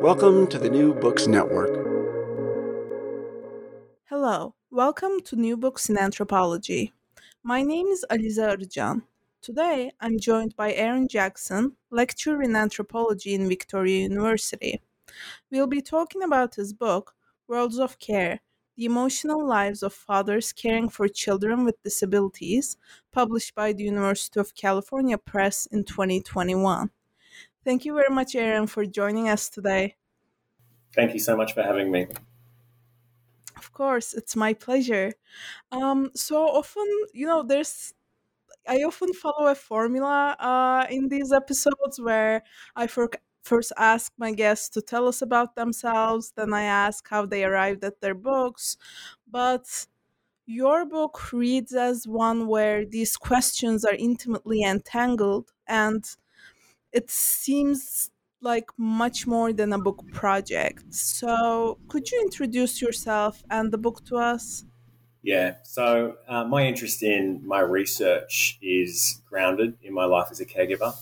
Welcome to the New Books Network. Hello, welcome to New Books in Anthropology. My name is Alize Arıcan. Today, I'm joined by Aaron Jackson, lecturer in anthropology in Victoria University. We'll be talking about his book, Worlds of Care The Emotional Lives of Fathers Caring for Children with Disabilities, published by the University of California Press in 2021. Thank you very much, Aaron, for joining us today. Thank you so much for having me. Of course, it's my pleasure. Um, so often, you know, there's I often follow a formula uh, in these episodes where I for- first ask my guests to tell us about themselves, then I ask how they arrived at their books. But your book reads as one where these questions are intimately entangled and it seems like much more than a book project. So, could you introduce yourself and the book to us? Yeah, so uh, my interest in my research is grounded in my life as a caregiver.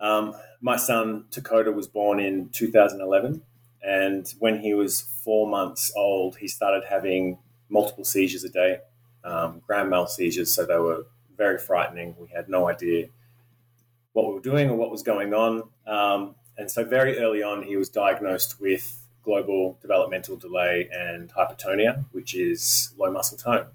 Um, my son Dakota was born in 2011, and when he was four months old, he started having multiple seizures a day, um, grand mal seizures. So they were very frightening. We had no idea what we were doing or what was going on. Um, and so, very early on, he was diagnosed with global developmental delay and hypertonia, which is low muscle tone.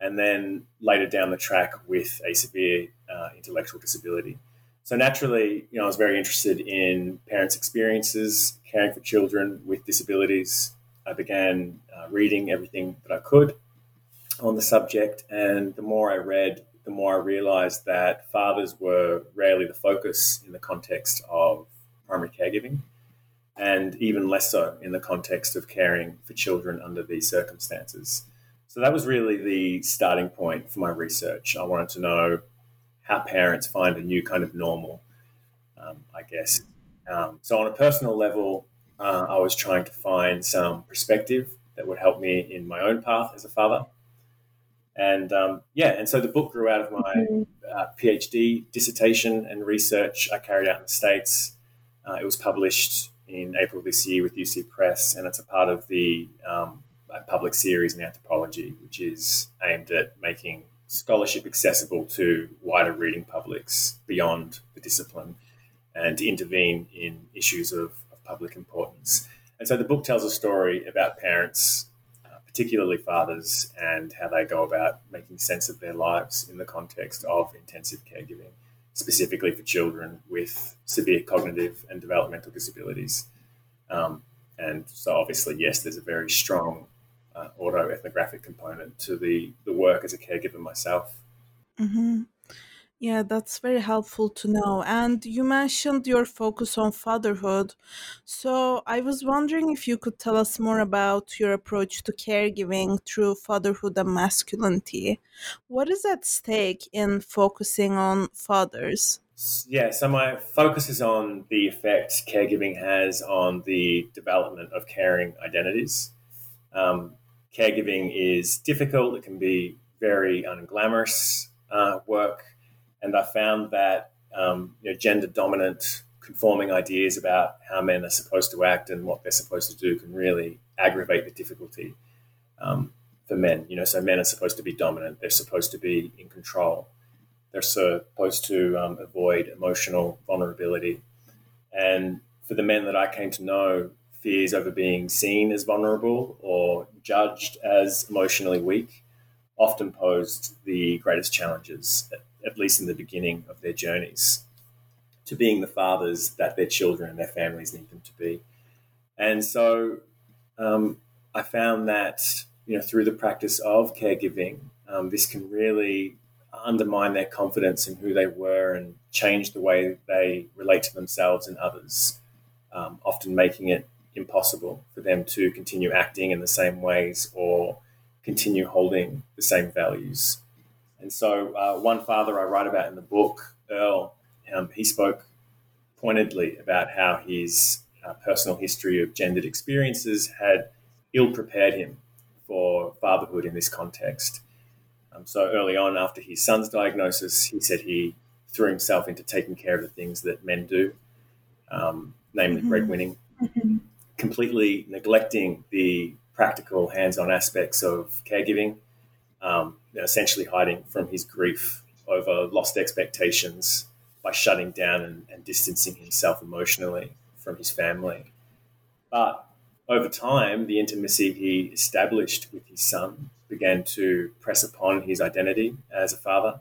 And then later down the track with a severe uh, intellectual disability. So naturally, you know, I was very interested in parents' experiences caring for children with disabilities. I began uh, reading everything that I could on the subject, and the more I read, the more I realized that fathers were rarely the focus in the context of primary caregiving, and even less so in the context of caring for children under these circumstances. So that was really the starting point for my research. I wanted to know how parents find a new kind of normal, um, I guess. Um, so, on a personal level, uh, I was trying to find some perspective that would help me in my own path as a father. And um, yeah, and so the book grew out of my mm-hmm. uh, PhD dissertation and research I carried out in the States. Uh, it was published in April this year with UC Press, and it's a part of the um, public series in anthropology, which is aimed at making scholarship accessible to wider reading publics beyond the discipline and to intervene in issues of, of public importance. And so the book tells a story about parents particularly fathers, and how they go about making sense of their lives in the context of intensive caregiving, specifically for children with severe cognitive and developmental disabilities. Um, and so, obviously, yes, there's a very strong uh, autoethnographic component to the, the work as a caregiver myself. Mm-hmm. Yeah, that's very helpful to know. And you mentioned your focus on fatherhood. So I was wondering if you could tell us more about your approach to caregiving through fatherhood and masculinity. What is at stake in focusing on fathers? Yeah, so my focus is on the effect caregiving has on the development of caring identities. Um, caregiving is difficult, it can be very unglamorous uh, work, and I found that um, you know, gender dominant conforming ideas about how men are supposed to act and what they're supposed to do can really aggravate the difficulty um, for men. You know, so men are supposed to be dominant; they're supposed to be in control. They're supposed to um, avoid emotional vulnerability. And for the men that I came to know, fears over being seen as vulnerable or judged as emotionally weak often posed the greatest challenges, at least in the beginning of their journeys to being the fathers that their children and their families need them to be. And so um, I found that you know through the practice of caregiving, um, this can really undermine their confidence in who they were and change the way they relate to themselves and others, um, often making it impossible for them to continue acting in the same ways or continue holding the same values. And so, uh, one father I write about in the book, Earl, um, he spoke pointedly about how his uh, personal history of gendered experiences had ill prepared him for fatherhood in this context. Um, so early on, after his son's diagnosis, he said he threw himself into taking care of the things that men do, um, namely mm-hmm. breadwinning, mm-hmm. completely neglecting the practical, hands-on aspects of caregiving, um, essentially hiding from his grief over lost expectations by shutting down and, and distancing himself emotionally from his family. But over time, the intimacy he established with his son began to press upon his identity as a father,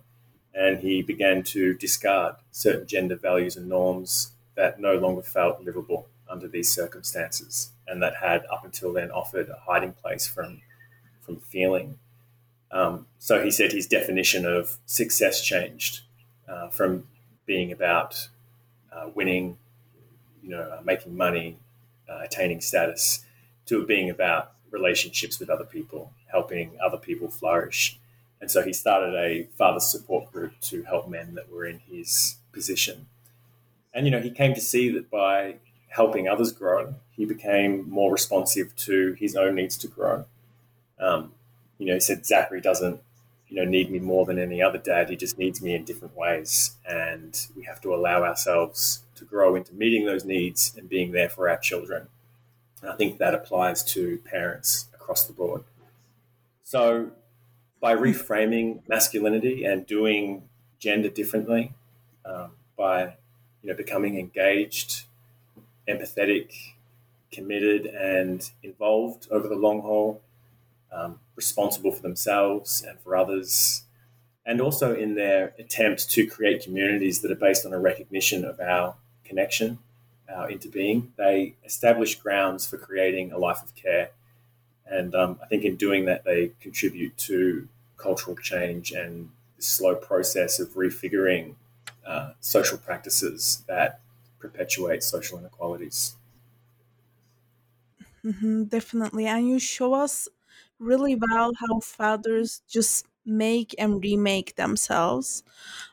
and he began to discard certain gender values and norms that no longer felt livable under these circumstances, and that had up until then offered a hiding place from from feeling. Um, so he said his definition of success changed uh, from being about uh, winning, you know, uh, making money, uh, attaining status, to being about relationships with other people, helping other people flourish. And so he started a father support group to help men that were in his position. And, you know, he came to see that by helping others grow, he became more responsive to his own needs to grow. Um, you know, he said Zachary doesn't you know need me more than any other dad. He just needs me in different ways, and we have to allow ourselves to grow into meeting those needs and being there for our children. And I think that applies to parents across the board. So, by reframing masculinity and doing gender differently, um, by you know becoming engaged, empathetic, committed, and involved over the long haul, um, responsible for themselves and for others, and also in their attempt to create communities that are based on a recognition of our connection, our interbeing. They establish grounds for creating a life of care. And um, I think in doing that, they contribute to cultural change and the slow process of refiguring uh, social practices that perpetuate social inequalities. Mm-hmm, definitely. And you show us really well how fathers just make and remake themselves.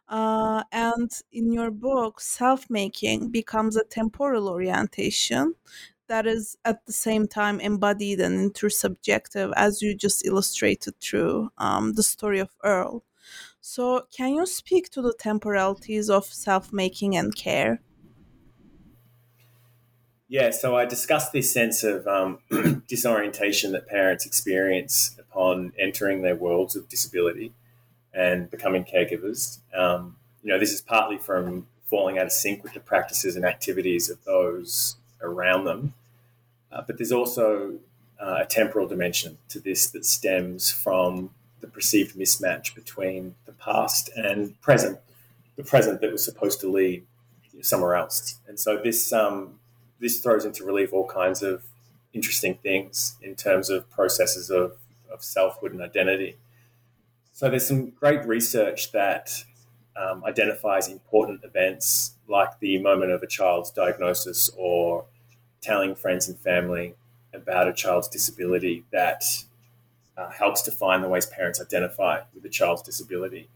Uh, and in your book, self making becomes a temporal orientation that is at the same time embodied and intersubjective, as you just illustrated through um, the story of Earl. So, can you speak to the temporalities of self making and care? Yeah, so I discussed this sense of um, disorientation that parents experience upon entering their worlds of disability and becoming caregivers. Um, you know, this is partly from falling out of sync with the practices and activities of those around them, uh, but there's also uh, a temporal dimension to this that stems from the perceived mismatch between the past and present, the present that was supposed to lead somewhere else. And so this um, this throws into relief all kinds of interesting things in terms of processes of, of selfhood and identity. So there's some great research that um, identifies important events like the moment of a child's diagnosis or telling friends and family about a child's disability that uh, helps define the ways parents identify with the child's disability.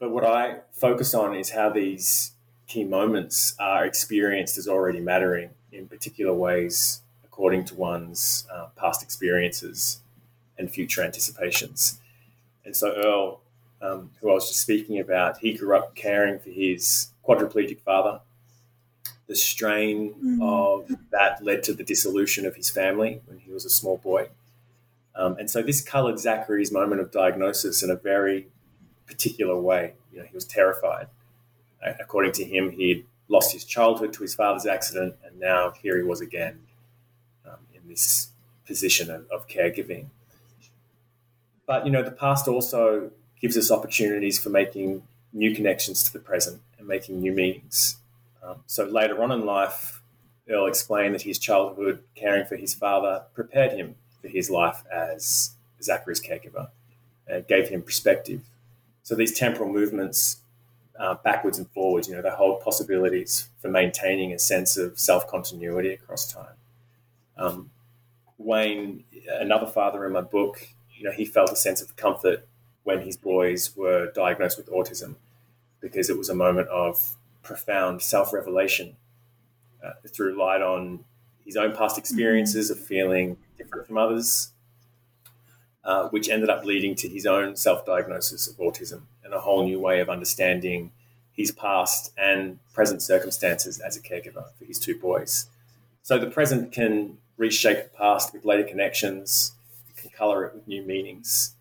but what I focus on is how these key moments are experienced as already mattering in particular ways according to one's uh, past experiences and future anticipations. And so Earl, um, who I was just speaking about, he grew up caring for his quadriplegic father. The strain mm-hmm. of that led to the dissolution of his family when he was a small boy. Um, and so this colored Zachary's moment of diagnosis in a very particular way. You know, he was terrified. According to him, he'd lost his childhood to his father's accident, and now here he was again um, in this position of, of caregiving. But you know, the past also gives us opportunities for making new connections to the present and making new meanings. Um, so later on in life, Earl explained that his childhood caring for his father prepared him for his life as Zachary's caregiver and gave him perspective. So these temporal movements, uh, backwards and forwards, you know, they hold possibilities for maintaining a sense of self continuity across time. Um, Wayne, another father in my book, you know, he felt a sense of comfort when his boys were diagnosed with autism because it was a moment of profound self revelation uh, through light on his own past experiences of feeling different from others, uh, which ended up leading to his own self diagnosis of autism and a whole new way of understanding his past and present circumstances as a caregiver for his two boys. So the present can reshape the past with later connections, can color it with new meanings.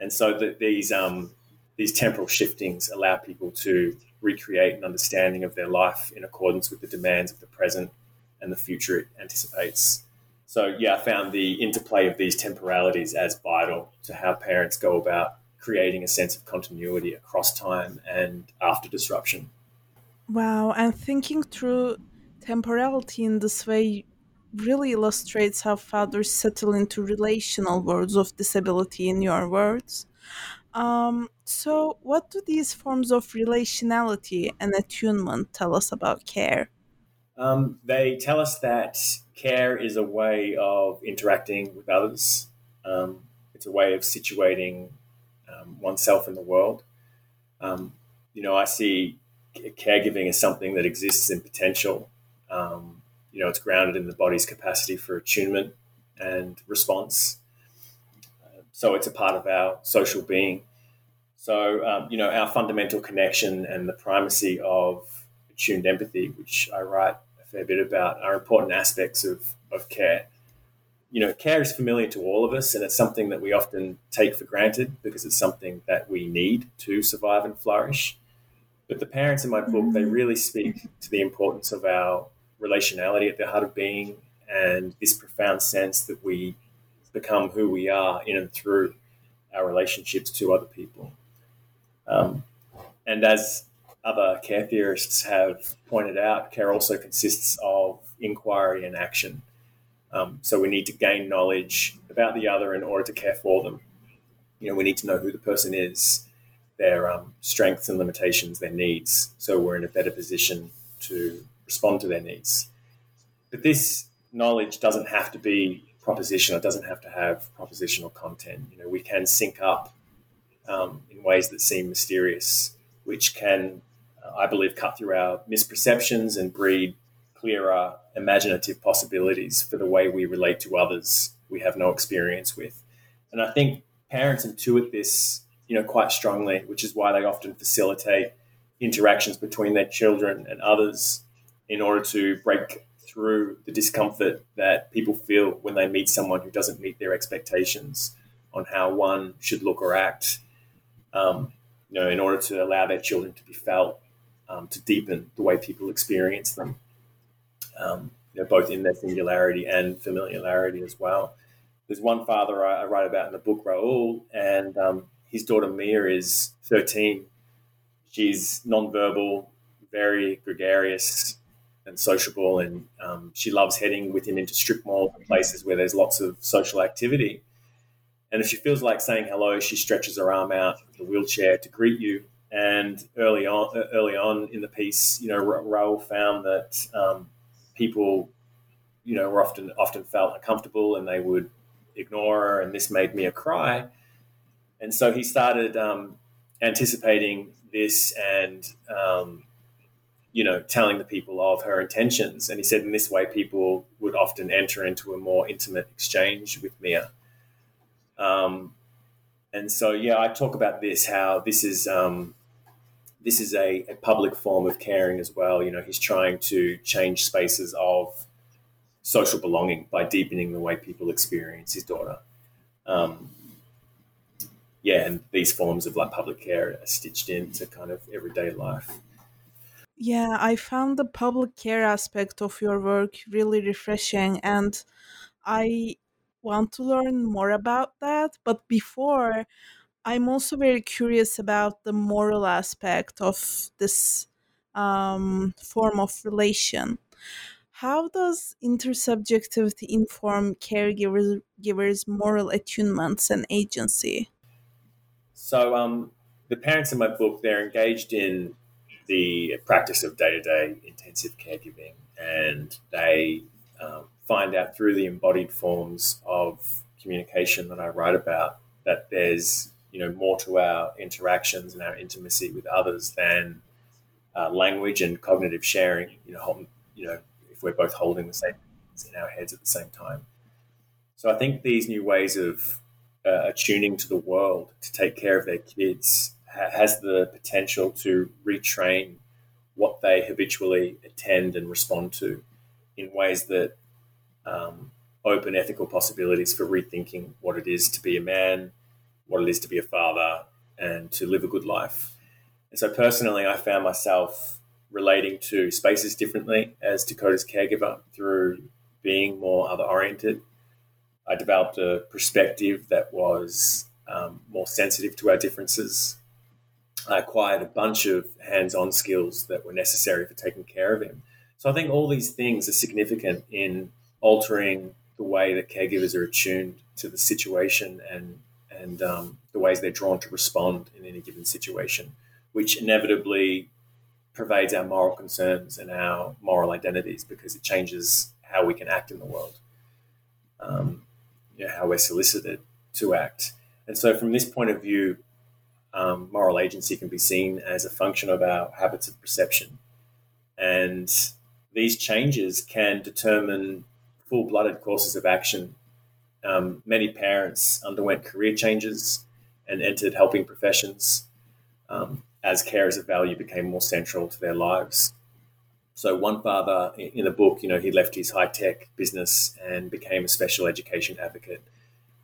And so the, these, um, these temporal shiftings allow people to recreate an understanding of their life in accordance with the demands of the present and the future it anticipates. So, yeah, I found the interplay of these temporalities as vital to how parents go about creating a sense of continuity across time and after disruption. Wow, and thinking through temporality in this way really illustrates how fathers settle into relational worlds of disability in your words. Um, so, what do these forms of relationality and attunement tell us about care? Um, they tell us that care is a way of interacting with others. Um, it's a way of situating um, oneself in the world. Um, you know, I see caregiving as something that exists in potential. Um, you know, it's grounded in the body's capacity for attunement and response. Uh, so it's a part of our social being. So, um, you know, our fundamental connection and the primacy of attuned empathy, which I write fair bit about are important aspects of, of care. You know, care is familiar to all of us, and it's something that we often take for granted because it's something that we need to survive and flourish. But the parents in my book, they mm-hmm. really speak to the importance of our relationality at the heart of being and this profound sense that we become who we are in and through our relationships to other people. Um, and as other care theorists have pointed out, care also consists of inquiry and action. Um, so we need to gain knowledge about the other in order to care for them. You know, we need to know who the person is, their um, strengths and limitations, their needs, so we're in a better position to respond to their needs. But this knowledge doesn't have to be propositional. It doesn't have to have propositional content. You know, we can sync up um, in ways that seem mysterious, which can I believe, cut through our misperceptions and breed clearer imaginative possibilities for the way we relate to others we have no experience with. And I think parents intuit this, you know, quite strongly, which is why they often facilitate interactions between their children and others in order to break through the discomfort that people feel when they meet someone who doesn't meet their expectations on how one should look or act. Um, you know, in order to allow their children to be felt um, to deepen the way people experience them, um, you know, both in their singularity and familiarity as well. There's one father I, I write about in the book, Raul, and um, his daughter Mia is 13. She's nonverbal, very gregarious and sociable, and um, she loves heading with him into strip malls and places where there's lots of social activity. And if she feels like saying hello, she stretches her arm out of the wheelchair to greet you and early on, early on in the piece, you know, Raul found that um, people, you know, were often often felt uncomfortable and they would ignore her, and this made Mia cry. And so he started um, anticipating this and um, you know telling the people of her intentions. And he said in this way, people would often enter into a more intimate exchange with Mia. Um, and so, yeah, I talk about this how this is um, this is a, a, public form of caring as well. You know, he's trying to change spaces of social belonging by deepening the way people experience his daughter. Um, yeah, and these forms of like public care are stitched into kind of everyday life. Yeah, I found the public care aspect of your work really refreshing, and I want to learn more about that. But before, I'm also very curious about the moral aspect of this um, form of relation. How does intersubjectivity inform caregivers givers moral attunements and agency? So, um, the parents in my book they're engaged in the practice of day to day intensive caregiving, and they um, find out through the embodied forms of communication that I write about that there's you know more to our interactions and our intimacy with others than uh, language and cognitive sharing. You know, hold, you know, if we're both holding the same things in our heads at the same time. So I think these new ways of uh, attuning to the world to take care of their kids ha- has the potential to retrain what they habitually attend and respond to in ways that um, open ethical possibilities for rethinking what it is to be a man, what it is to be a father, and to live a good life. And so, personally, I found myself relating to spaces differently as Dakota's caregiver through being more other oriented. I developed a perspective that was um, more sensitive to our differences. I acquired a bunch of hands on skills that were necessary for taking care of him. So I think all these things are significant in altering the way that caregivers are attuned to the situation and and um, the ways they're drawn to respond in any given situation, which inevitably pervades our moral concerns and our moral identities because it changes how we can act in the world, um, you know, how we're solicited to act. And so, from this point of view, um, moral agency can be seen as a function of our habits of perception. And these changes can determine full blooded courses of action. Um, many parents underwent career changes and entered helping professions um, as carers of value became more central to their lives. So, one father in the book, you know, he left his high tech business and became a special education advocate,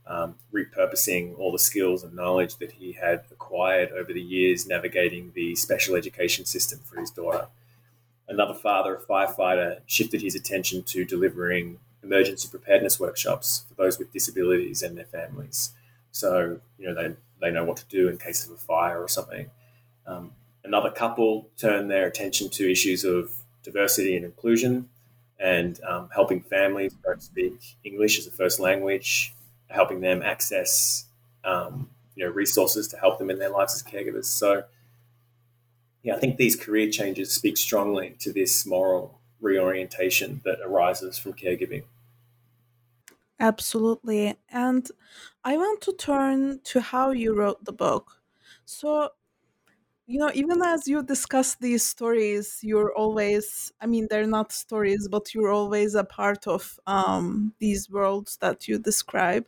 um, repurposing all the skills and knowledge that he had acquired over the years navigating the special education system for his daughter. Another father, a firefighter, shifted his attention to delivering emergency preparedness workshops for those with disabilities and their families. So, you know, they, they know what to do in case of a fire or something. Um, another couple turned their attention to issues of diversity and inclusion and um, helping families don't speak English as a first language, helping them access um, you know resources to help them in their lives as caregivers. So, yeah, I think these career changes speak strongly to this moral reorientation that arises from caregiving. Absolutely. And I want to turn to how you wrote the book. So, you know, even as you discuss these stories, you're always, I mean, they're not stories, but you're always a part of um, these worlds that you describe.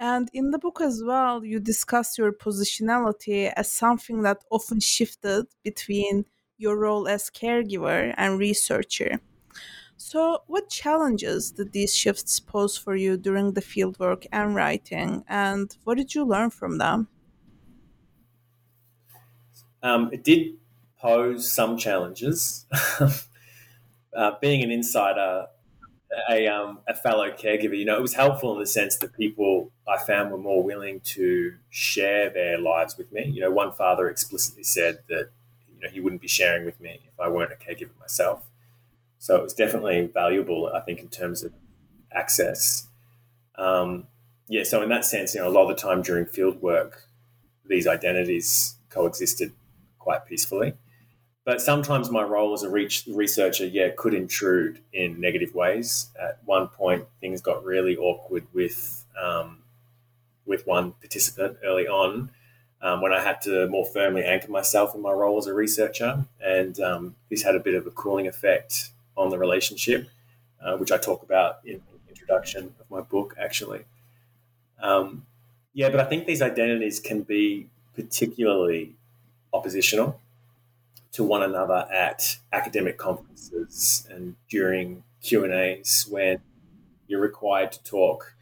And in the book as well, you discuss your positionality as something that often shifted between your role as caregiver and researcher. So, what challenges did these shifts pose for you during the fieldwork and writing, and what did you learn from them? Um, it did pose some challenges. uh, being an insider, a, um, a fellow caregiver, you know, it was helpful in the sense that people I found were more willing to share their lives with me. You know, one father explicitly said that, you know, he wouldn't be sharing with me if I weren't a caregiver myself. So it was definitely valuable, I think, in terms of access. Um, yeah, so in that sense, you know, a lot of the time during field work, these identities coexisted quite peacefully. But sometimes my role as a researcher, yeah, could intrude in negative ways. At one point, things got really awkward with um, with one participant early on, um, when I had to more firmly anchor myself in my role as a researcher. And um, this had a bit of a cooling effect on the relationship, uh, which I talk about in the introduction of my book, actually. Um, yeah, but I think these identities can be particularly oppositional to one another at academic conferences and during Q and A's when you're required to talk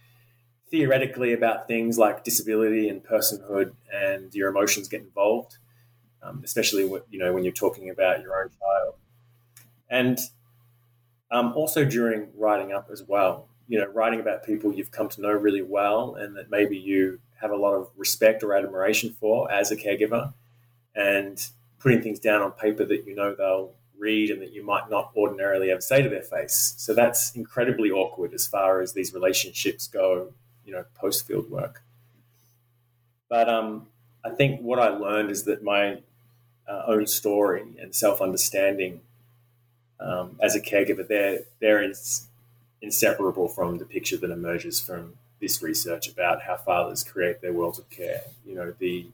theoretically about things like disability and personhood, and your emotions get involved, um, especially when, you know when you're talking about your own child, and um, also during writing up as well. You know, writing about people you've come to know really well, and that maybe you have a lot of respect or admiration for as a caregiver, and putting things down on paper that you know they'll read and that you might not ordinarily ever say to their face. So that's incredibly awkward as far as these relationships go you know post field work. But um, I think what I learned is that my uh, own story and self understanding um, as a caregiver, they're they're ins- inseparable from the picture that emerges from this research about how fathers create their worlds of care. You know the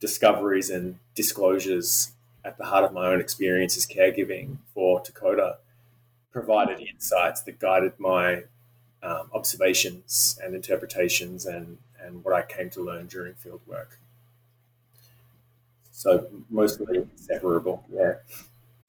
discoveries and disclosures at the heart of my own experience as caregiving for Dakota provided insights that guided my um, observations and interpretations and, and what I came to learn during field work. So mostly inseparable, yeah.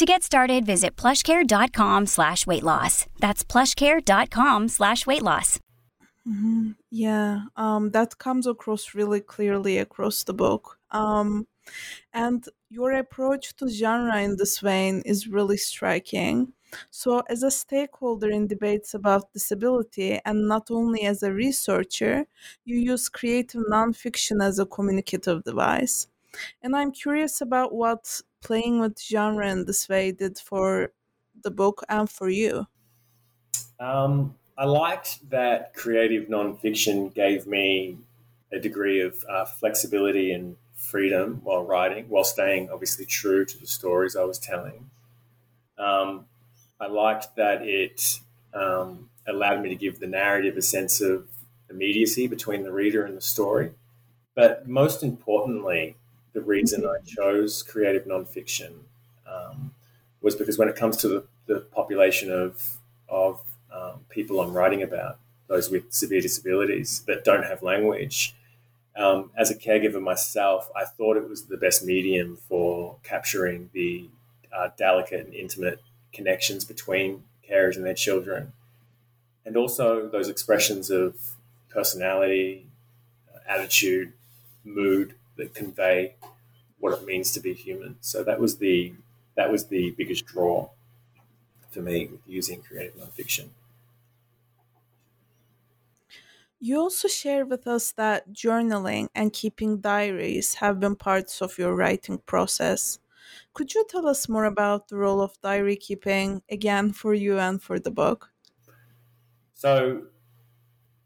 To get started, visit plushcare.com slash weight loss. That's plushcare.com slash weight loss. Mm-hmm. Yeah, um, that comes across really clearly across the book. Um, and your approach to genre in this vein is really striking. So, as a stakeholder in debates about disability, and not only as a researcher, you use creative nonfiction as a communicative device. And I'm curious about what playing with genre in this way did for the book and for you. Um, I liked that creative nonfiction gave me a degree of uh, flexibility and freedom while writing, while staying obviously true to the stories I was telling. Um, I liked that it um, allowed me to give the narrative a sense of immediacy between the reader and the story. But most importantly, the reason I chose creative nonfiction um, was because when it comes to the, the population of, of um, people I'm writing about, those with severe disabilities that don't have language, um, as a caregiver myself, I thought it was the best medium for capturing the uh, delicate and intimate connections between carers and their children, and also those expressions of personality, attitude, mood that convey what it means to be human. So that was the that was the biggest draw for me with using creative nonfiction. You also shared with us that journaling and keeping diaries have been parts of your writing process. Could you tell us more about the role of diary keeping, again, for you and for the book? So,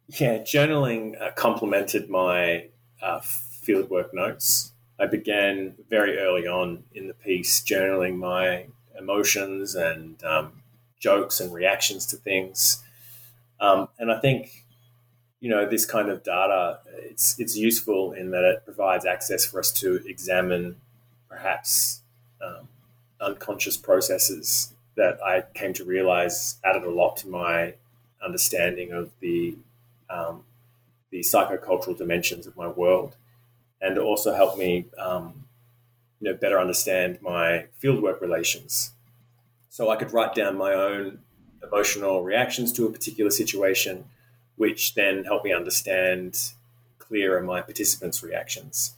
yeah, journaling uh, complemented my uh, fieldwork notes. I began very early on in the piece journaling my emotions and um, jokes and reactions to things. Um, and I think, you know, this kind of data, it's, it's useful in that it provides access for us to examine perhaps um, unconscious processes that I came to realize added a lot to my understanding of the um, the psychocultural dimensions of my world, and also helped me, um, you know, better understand my fieldwork relations. So I could write down my own emotional reactions to a particular situation, which then helped me understand clearer my participants' reactions.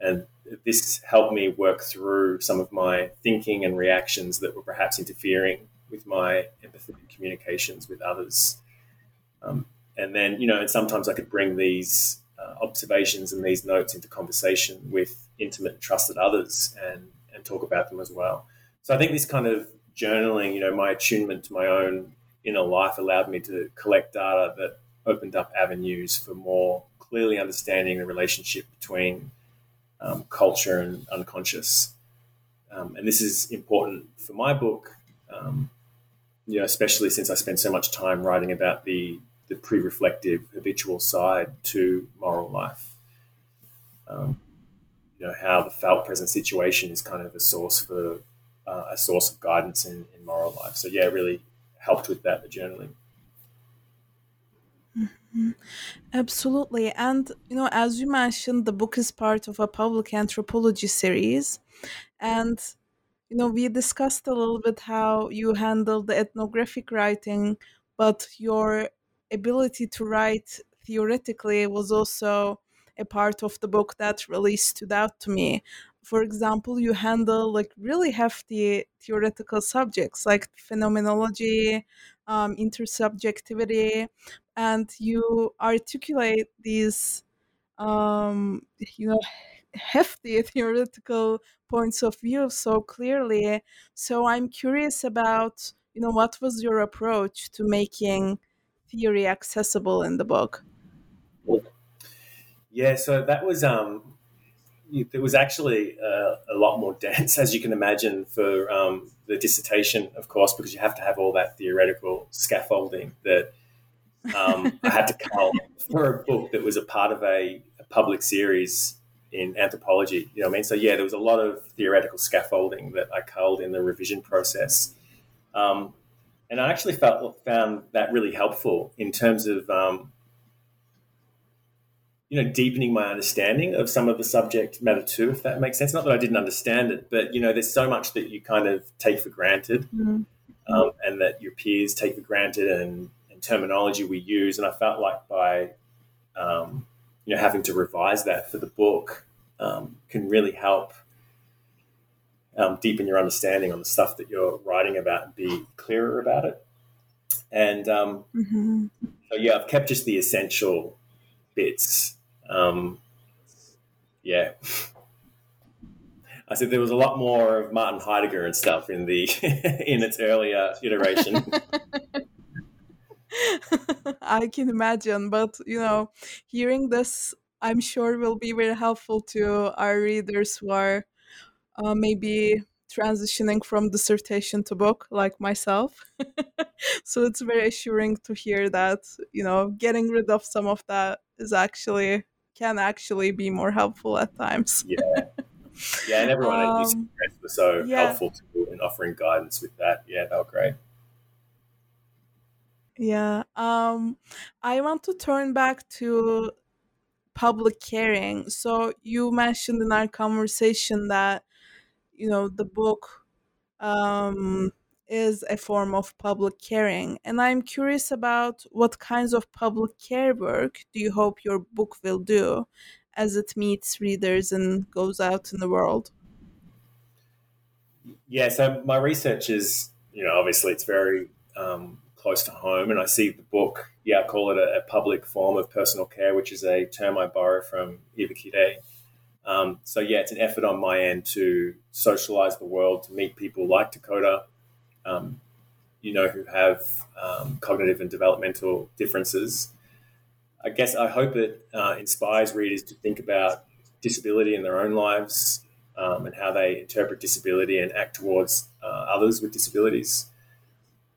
And this helped me work through some of my thinking and reactions that were perhaps interfering with my empathetic communications with others. Um, and then, you know, and sometimes I could bring these uh, observations and these notes into conversation with intimate and trusted others and, and talk about them as well. So I think this kind of journaling, you know, my attunement to my own inner life allowed me to collect data that opened up avenues for more clearly understanding the relationship between um, culture and unconscious. Um, and this is important for my book, um, you know, especially since I spend so much time writing about the the pre-reflective habitual side to moral life. Um, you know how the felt present situation is kind of a source for uh, a source of guidance in, in moral life. So yeah, really helped with that the journaling. Mm-hmm. Absolutely. And, you know, as you mentioned, the book is part of a public anthropology series. And, you know, we discussed a little bit how you handle the ethnographic writing, but your ability to write theoretically was also a part of the book that really stood out to me. For example, you handle like really hefty theoretical subjects like phenomenology, um, intersubjectivity, and you articulate these, um, you know, hefty theoretical points of view so clearly. So I'm curious about, you know, what was your approach to making theory accessible in the book? Yeah, so that was um, it was actually uh, a lot more dense, as you can imagine, for um, the dissertation, of course, because you have to have all that theoretical scaffolding that um, I had to cull for a book that was a part of a, a, public series in anthropology. You know what I mean? So yeah, there was a lot of theoretical scaffolding that I culled in the revision process. Um, and I actually felt found that really helpful in terms of um, you know deepening my understanding of some of the subject matter too, if that makes sense. Not that I didn't understand it, but you know, there's so much that you kind of take for granted, mm-hmm. um, and that your peers take for granted, and, and, terminology we use. And I felt like by um, you know having to revise that for the book um, can really help um, deepen your understanding on the stuff that you're writing about and be clearer about it. And um, mm-hmm. so, yeah, I've kept just the essential bits. Um, yeah. I said there was a lot more of Martin Heidegger and stuff in the in its earlier iteration. I can imagine, but you know, hearing this, I'm sure will be very helpful to our readers who are uh, maybe transitioning from dissertation to book like myself. So it's very assuring to hear that you know getting rid of some of that is actually can actually be more helpful at times. Yeah. Yeah and everyone um, at UC was so yeah. helpful to in offering guidance with that. Yeah they were great. Yeah um i want to turn back to public caring. So you mentioned in our conversation that you know the book um, is a form of public caring and i'm curious about what kinds of public care work do you hope your book will do as it meets readers and goes out in the world yeah so my research is you know obviously it's very um, close to home and i see the book yeah i call it a, a, public form of personal care which is a term i borrow from eva Kittay. Um, so yeah, it's an effort on my end to socialize the world, to meet people like Dakota, um, you know, who have um, cognitive and developmental differences. I guess I hope it uh, inspires readers to think about disability in their own lives um, and how they interpret disability and act towards uh, others with disabilities.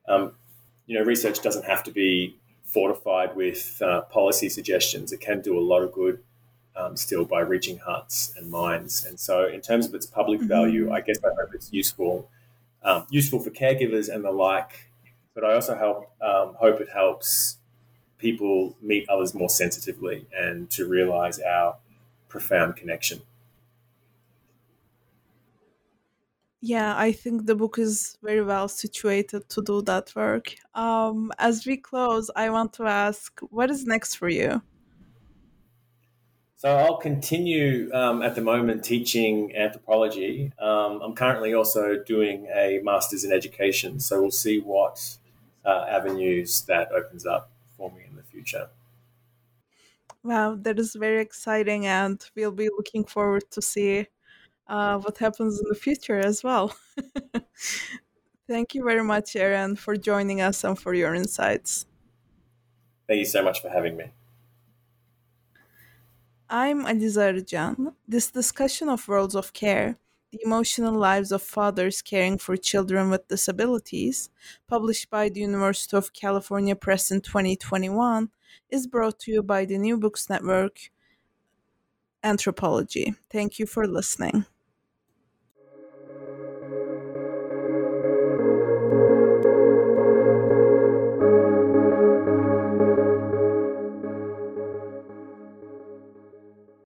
Um, you know, research doesn't have to be fortified with uh, policy suggestions. It can do a lot of good um, still by reaching hearts and minds. And so, in terms of its public mm-hmm. value, I guess I hope it's useful, um, useful for caregivers and the like. But I also help, um, hope it helps people meet others more sensitively and to realize our profound connection. Yeah, I think the book is very well situated to do that work. Um, as we close, I want to ask what is next for you? So I'll continue um, at the moment teaching anthropology. Um, I'm currently also doing a master's in education, so we'll see what uh, avenues that opens up for me in the future. Wow, that is very exciting, and we'll be looking forward to see uh, what happens in the future as well. Thank you very much, Aaron, for joining us and for your insights. Thank you so much for having me. I'm Alize Arıcan. This discussion of Worlds of Care, the emotional lives of fathers caring for children with disabilities, published by the University of California Press in 2021, is brought to you by the New Books Network Anthropology. Thank you for listening.